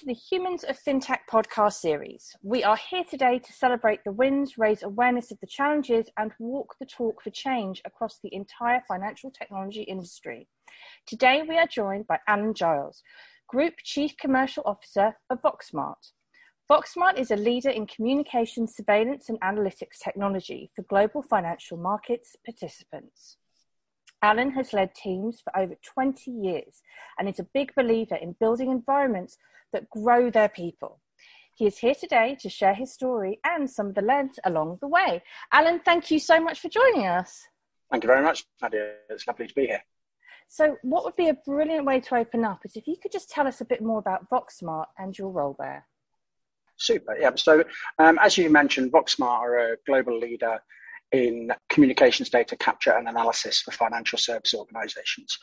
to the Humans of FinTech podcast series. We are here today to celebrate the wins, raise awareness of the challenges, and walk the talk for change across the entire financial technology industry. Today, we are joined by Alan Giles, Group Chief Commercial Officer of VoxSmart. VoxSmart is a leader in communication surveillance and analytics technology for global financial markets participants. Alan has led teams for over 20 years and is a big believer in building environments that grow their people. He is here today to share his story and some of the lens along the way. Alan, thank you so much for joining us. Thank you very much, Nadia. It's lovely to be here. So, what would be a brilliant way to open up is if you could just tell us a bit more about VoxSmart and your role there. Super. Yeah. So, um, as you mentioned, VoxSmart are a global leader in communications data capture and analysis for financial service organizations.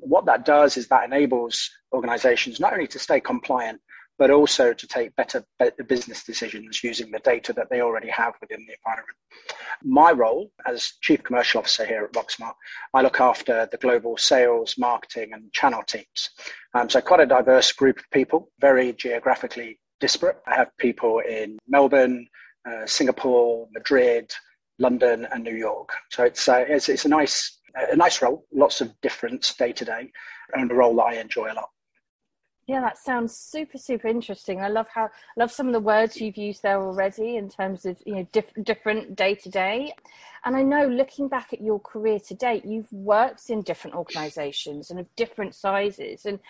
What that does is that enables organizations not only to stay compliant, but also to take better, business decisions using the data that they already have within the environment. My role as Chief Commercial Officer here at VoxSmart, I look after the global sales, marketing, and channel teams. Um, so, quite a diverse group of people, very geographically disparate. I have people in Melbourne, uh, Singapore, Madrid, London and New York. So it's uh, it's, it's a nice a nice role, lots of difference day to day, and a role that I enjoy a lot. Yeah, that sounds super super interesting. I love how love some of the words you've used there already in terms of you know diff- different day to day. And I know looking back at your career to date, you've worked in different organisations and of different sizes. And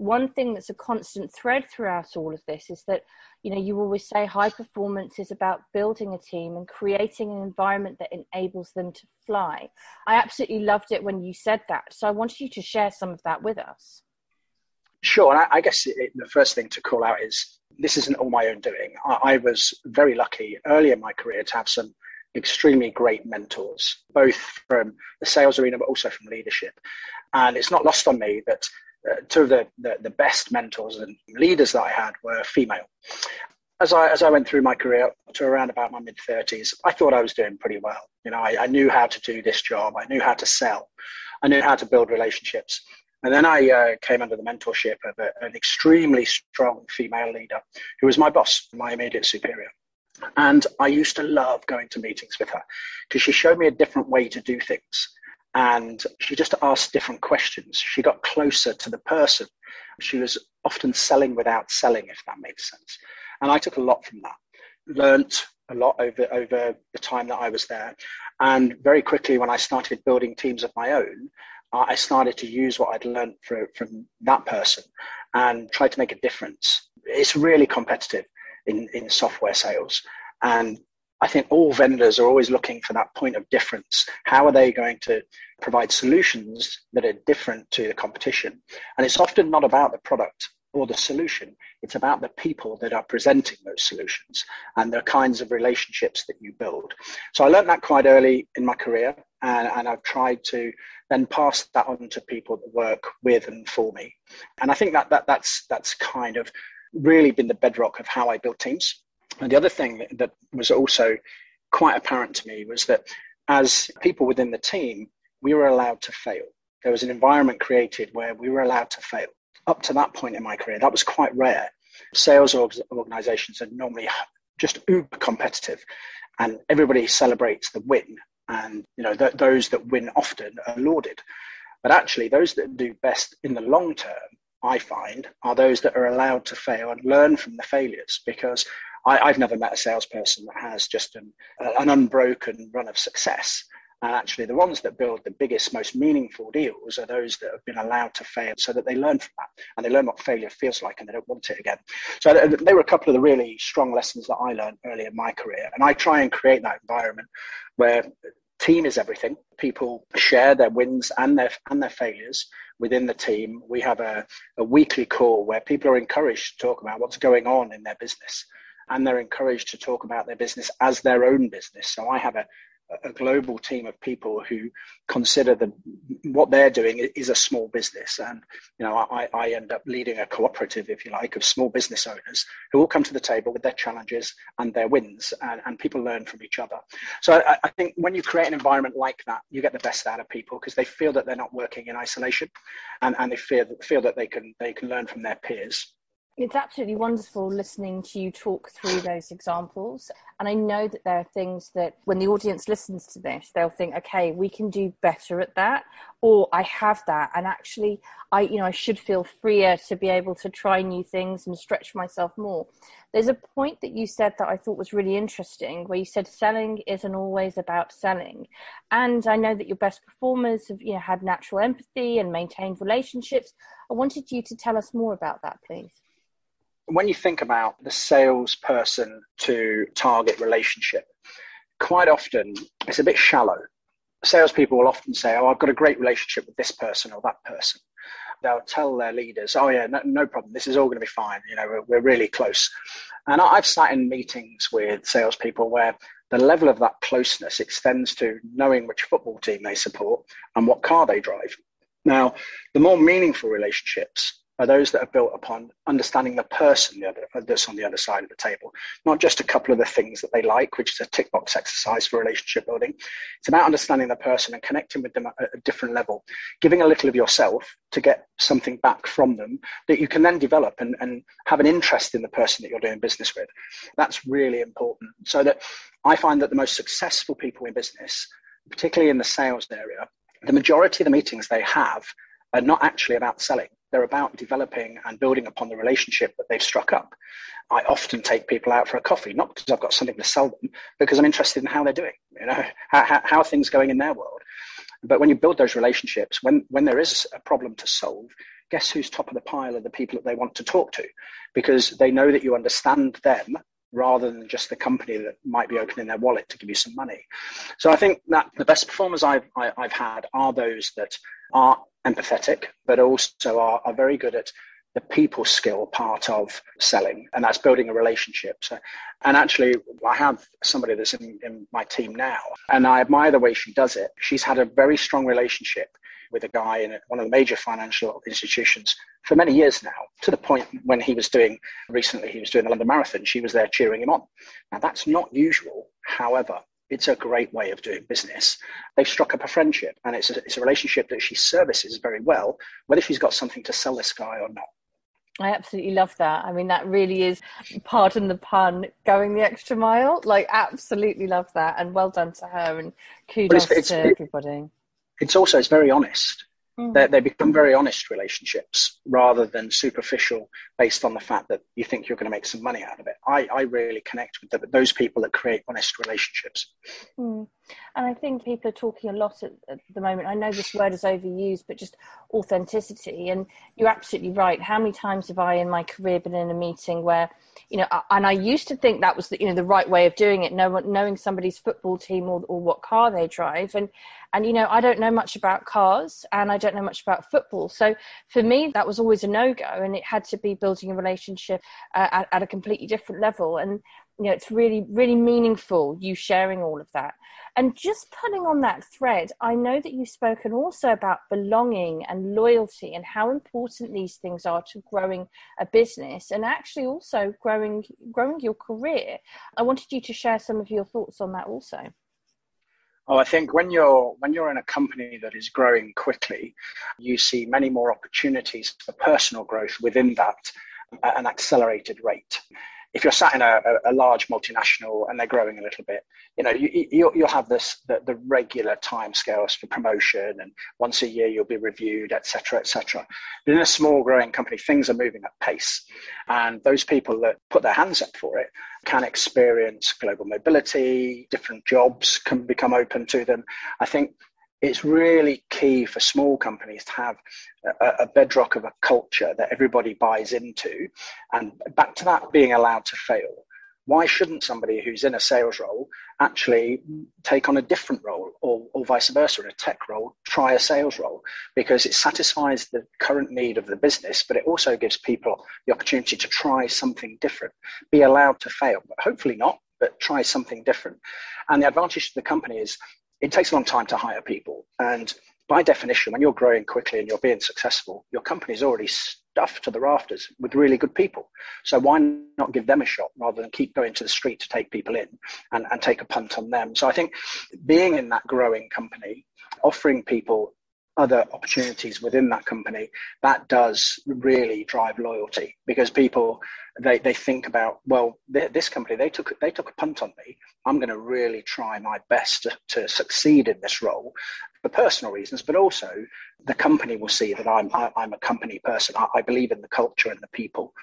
one thing that's a constant thread throughout all of this is that you know you always say high performance is about building a team and creating an environment that enables them to fly. I absolutely loved it when you said that. So i wanted you to share some of that with us. Sure. I, I guess it, the first thing to call out is this isn't all my own doing. I, I was very lucky early in my career to have some extremely great mentors both from the sales arena but also from leadership. And it's not lost on me that uh, two of the, the, the, best mentors and leaders that I had were female. As I, as I went through my career to around about my mid 30s, I thought I was doing pretty well. You know, I, I knew how to do this job, I knew how to sell, I knew how to build relationships. And then I uh, came under the mentorship of a, an extremely strong female leader who was my boss, my immediate superior. And I used to love going to meetings with her because she showed me a different way to do things and she just asked different questions. She got closer to the person. She was often selling without selling, if that makes sense. And I took a lot from that, learnt a lot over, over the time that I was there. And very quickly, when I started building teams of my own, I started to use what I'd learned for, from that person and try to make a difference. It's really competitive in, in software sales. And I think all vendors are always looking for that point of difference. How are they going to provide solutions that are different to the competition? And it's often not about the product or the solution. It's about the people that are presenting those solutions and the kinds of relationships that you build. So I learned that quite early in my career, and, and I've tried to then pass that on to people that work with and for me. And I think that, that that's that's kind of really been the bedrock of how I build teams. And the other thing that was also quite apparent to me was that as people within the team, we were allowed to fail. There was an environment created where we were allowed to fail. Up to that point in my career, that was quite rare. Sales organizations are normally just uber competitive and everybody celebrates the win. And you know th- those that win often are lauded. But actually, those that do best in the long term, I find, are those that are allowed to fail and learn from the failures because I, have never met a salesperson that has just an, uh, an unbroken run of success. And actually, the ones that build the biggest, most meaningful deals are those that have been allowed to fail so that they learn from that and they learn what failure feels like and they don't want it again. So, uh, they were a couple of the really strong lessons that I learned early in my career. And I try and create that environment where team is everything. People share their wins and their and their failures within the team. We have a, a weekly call where people are encouraged to talk about what's going on in their business and they're encouraged to talk about their business as their own business. So I have a, a global team of people who consider that what they're doing is a small business. And, you know, I, I end up leading a cooperative, if you like, of small business owners who all come to the table with their challenges and their wins and, and people learn from each other. So I, I think when you create an environment like that, you get the best out of people because they feel that they're not working in isolation and, and they feel, feel that they can, they can learn from their peers. It's absolutely wonderful listening to you talk through those examples. And I know that there are things that when the audience listens to this, they'll think, okay, we can do better at that, or I have that. And actually, I, you know, I should feel freer to be able to try new things and stretch myself more. There's a point that you said that I thought was really interesting where you said selling isn't always about selling. And I know that your best performers have, you know, had natural empathy and maintained relationships. I wanted you to tell us more about that, please when you think about the salesperson to target relationship, quite often it's a bit shallow. Salespeople will often say, Oh, I've got a great relationship with this person or that person. They'll tell their leaders, Oh, yeah, no, no problem. This is all going to be fine. You know, we're, we're really close. And I've sat in meetings with salespeople where the level of that closeness extends to knowing which football team they support and what car they drive. Now, the more meaningful relationships are those that are built upon understanding the person the other, that's on the other side of the table, not just a couple of the things that they like, which is a tick box exercise for relationship building. It's about understanding the person and connecting with them at a different level, giving a little of yourself to get something back from them that you can then develop and, and have an interest in the person that you're doing business with. That's really important. So that I find that the most successful people in business, particularly in the sales area, the majority of the meetings they have are not actually about selling they're about developing and building upon the relationship that they've struck up. I often take people out for a coffee, not because I've got something to sell them, because I'm interested in how they're doing, you know, how, how are things going in their world. But when you build those relationships, when, when there is a problem to solve, guess who's top of the pile are the people that they want to talk to because they know that you understand them rather than just the company that might be opening their wallet to give you some money. So I think that the best performers I've, I, have i have had are those that are empathetic, but also are, are very good at the people skill part of selling, and that's building a relationship. So, and actually, I have somebody that's in, in my team now, and I admire the way she does it. She's had a very strong relationship with a guy in one of the major financial institutions for many years now, to the point when he was doing recently, he was doing the London Marathon, she was there cheering him on. Now, that's not usual. However, it's a great way of doing business. They've struck up a friendship, and it's a, it's a relationship that she services very well, whether she's got something to sell this guy or not. I absolutely love that. I mean, that really is, pardon the pun, going the extra mile. Like, absolutely love that, and well done to her, and kudos it's, it's, to everybody. It's also it's very honest. Mm. They, they become very honest relationships rather than superficial based on the fact that you think you're going to make some money out of it. I, I really connect with the, those people that create honest relationships. Mm. And I think people are talking a lot at, at, the moment. I know this word is overused, but just authenticity. And you're absolutely right. How many times have I in my career been in a meeting where, you know, and I used to think that was the, you know, the right way of doing it, knowing somebody's football team or, or what car they drive. And, and, you know, I don't know much about cars and I don't know much about football. So for me, that was always a no go. And it had to be building a relationship uh, at, at a completely different level. And, you know, it's really, really meaningful you sharing all of that. And just pulling on that thread, I know that you've spoken also about belonging and loyalty and how important these things are to growing a business and actually also growing growing your career. I wanted you to share some of your thoughts on that also. Oh, I think when you're when you're in a company that is growing quickly, you see many more opportunities for personal growth within that at an accelerated rate if you're sat in a, a, large multinational and they're growing a little bit, you know, you, will you'll have this the, the regular time scales for promotion, and once a year you'll be reviewed, etc., etc. But in a small growing company, things are moving at pace, and those people that put their hands up for it can experience global mobility. Different jobs can become open to them. I think it's really key for small companies to have a, a, bedrock of a culture that everybody buys into. And back to that being allowed to fail. Why shouldn't somebody who's in a sales role actually take on a different role or, or vice versa in a tech role, try a sales role? Because it satisfies the current need of the business, but it also gives people the opportunity to try something different, be allowed to fail, but hopefully not, but try something different. And the advantage to the company is it takes a long time to hire people. And by definition, when you're growing quickly and you're being successful, your company's already stuffed to the rafters with really good people. So why not give them a shot rather than keep going to the street to take people in and, and take a punt on them? So I think being in that growing company, offering people other opportunities within that company, that does really drive loyalty because people they, they think about well this company they took they took a punt on me. I'm going to really try my best to, to succeed in this role for personal reasons but also the company will see that i'm I, am i am a company person. I, I, believe in the culture and the people.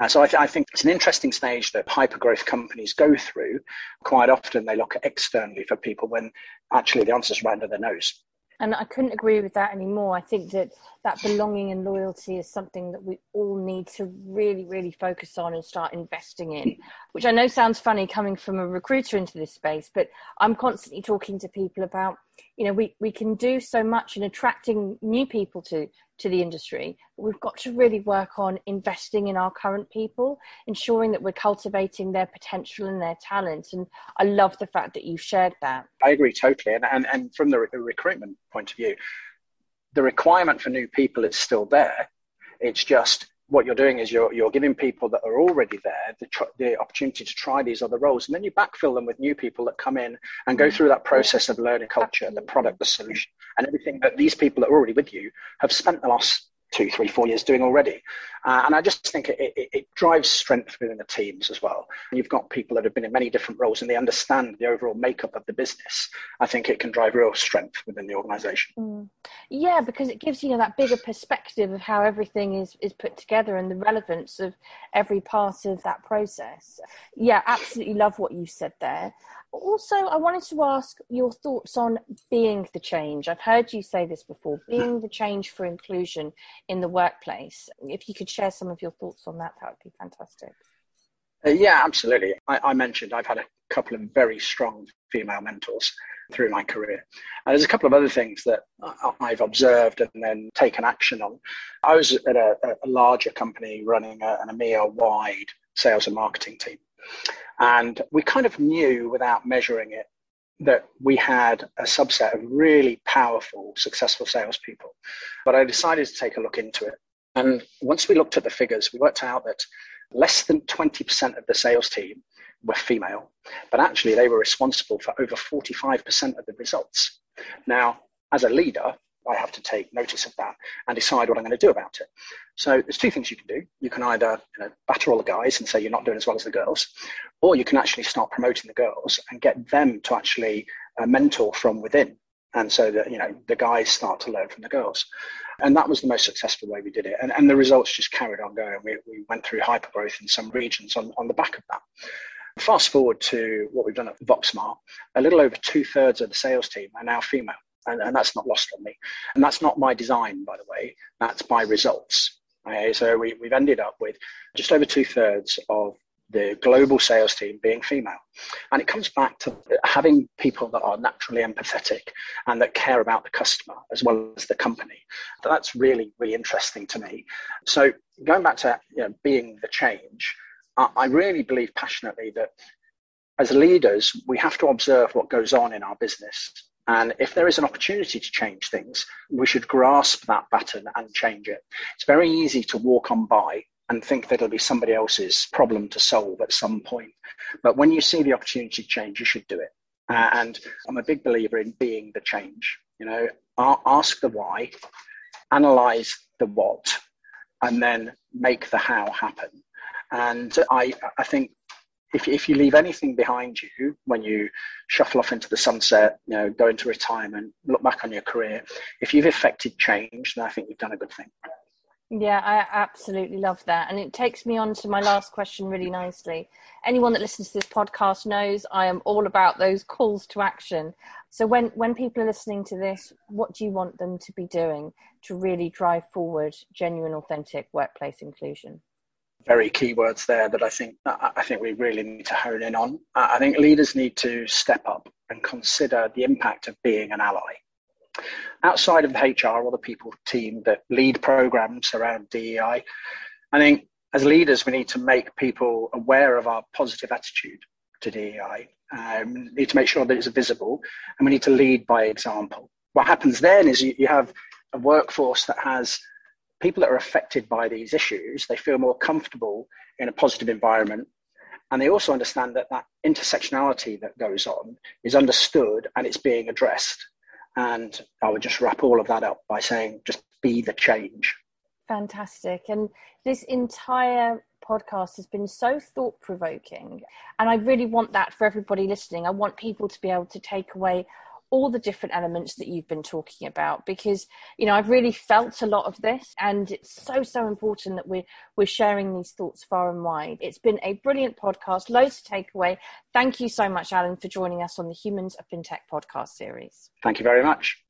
Uh, so I, th- I think it's an interesting stage that hyper growth companies go through. Quite often they look externally for people when actually the answer is right under their nose and I couldn't agree with that anymore. I think that that belonging and loyalty is something that we all need to really, really focus on and start investing in, which I know sounds funny coming from a recruiter into this space, but I'm constantly talking to people about, you know, we, we can do so much in attracting new people to, to the industry. But we've got to really work on investing in our current people, ensuring that we're cultivating their potential and their talents. And I love the fact that you shared that. I agree totally. And, and, and from the recruitment point of view, the requirement for new people is still there. It's just what you're doing is you're, you're giving people that are already there the, tr- the opportunity to try these other roles. And then you backfill them with new people that come in and go mm. through that process of learning culture, and the product, the solution, and everything that these people that are already with you have spent the last two, three, four years doing already. Uh, and I just think it, it, it, drives strength within the teams as well. You've got people that have been in many different roles and they understand the overall makeup of the business. I think it can drive real strength within the organization. Mm. Yeah, because it gives you know that bigger perspective of how everything is, is put together and the relevance of every part of that process. Yeah, absolutely love what you said there also, I wanted to ask your thoughts on being the change. I've heard you say this before being the change for inclusion in the workplace. If you could share some of your thoughts on that, that would be fantastic. Uh, yeah, absolutely. I, I, mentioned I've had a couple of very strong female mentors through my career. And there's a couple of other things that I've observed and then taken action on. I was at a, a larger company running a, an EMEA wide sales and marketing team. And we kind of knew without measuring it that we had a subset of really powerful, successful salespeople. But I decided to take a look into it. And once we looked at the figures, we worked out that less than 20% of the sales team were female, but actually they were responsible for over 45% of the results. Now, as a leader, I have to take notice of that and decide what I'm going to do about it. So there's two things you can do. You can either you know, batter all the guys and say you're not doing as well as the girls, or you can actually start promoting the girls and get them to actually uh, mentor from within. And so that you know the guys start to learn from the girls, and that was the most successful way we did it. And, and the results just carried on going. We, we went through hypergrowth in some regions on, on the back of that. Fast forward to what we've done at VoxSmart, a little over two thirds of the sales team are now female and, and that's not lost on me. And that's not my design, by the way. That's my results. Okay, so we, we've ended up with just over two thirds of the global sales team being female. And it comes back to having people that are naturally empathetic and that care about the customer as well as the company. That's really, really interesting to me. So going back to you know, being the change, I really believe passionately that as leaders, we have to observe what goes on in our business and if there is an opportunity to change things, we should grasp that baton and change it. It's very easy to walk on by and think that it'll be somebody else's problem to solve at some point. But when you see the opportunity to change, you should do it. Uh, and I'm a big believer in being the change. You know, ask the why, analyze the what, and then make the how happen. And I, I think if, if you leave anything behind you when you shuffle off into the sunset, you know, go into retirement, look back on your career, if you've effected change, then I think you've done a good thing. Yeah, I absolutely love that. And it takes me on to my last question really nicely. Anyone that listens to this podcast knows I am all about those calls to action. So when, when people are listening to this, what do you want them to be doing to really drive forward genuine, authentic workplace inclusion? Very key words there that I think I think we really need to hone in on. I think leaders need to step up and consider the impact of being an ally. Outside of the HR or the people team that lead programs around DEI, I think as leaders we need to make people aware of our positive attitude to DEI. Um, need to make sure that it's visible, and we need to lead by example. What happens then is you, you have a workforce that has people that are affected by these issues, they feel more comfortable in a positive environment. And they also understand that that intersectionality that goes on is understood and it's being addressed. And I would just wrap all of that up by saying, just be the change. Fantastic. And this entire podcast has been so thought provoking. And I really want that for everybody listening. I want people to be able to take away all the different elements that you've been talking about because you know I've really felt a lot of this and it's so so important that we're we're sharing these thoughts far and wide. It's been a brilliant podcast, loads to take away. Thank you so much, Alan, for joining us on the Humans of FinTech podcast series. Thank you very much.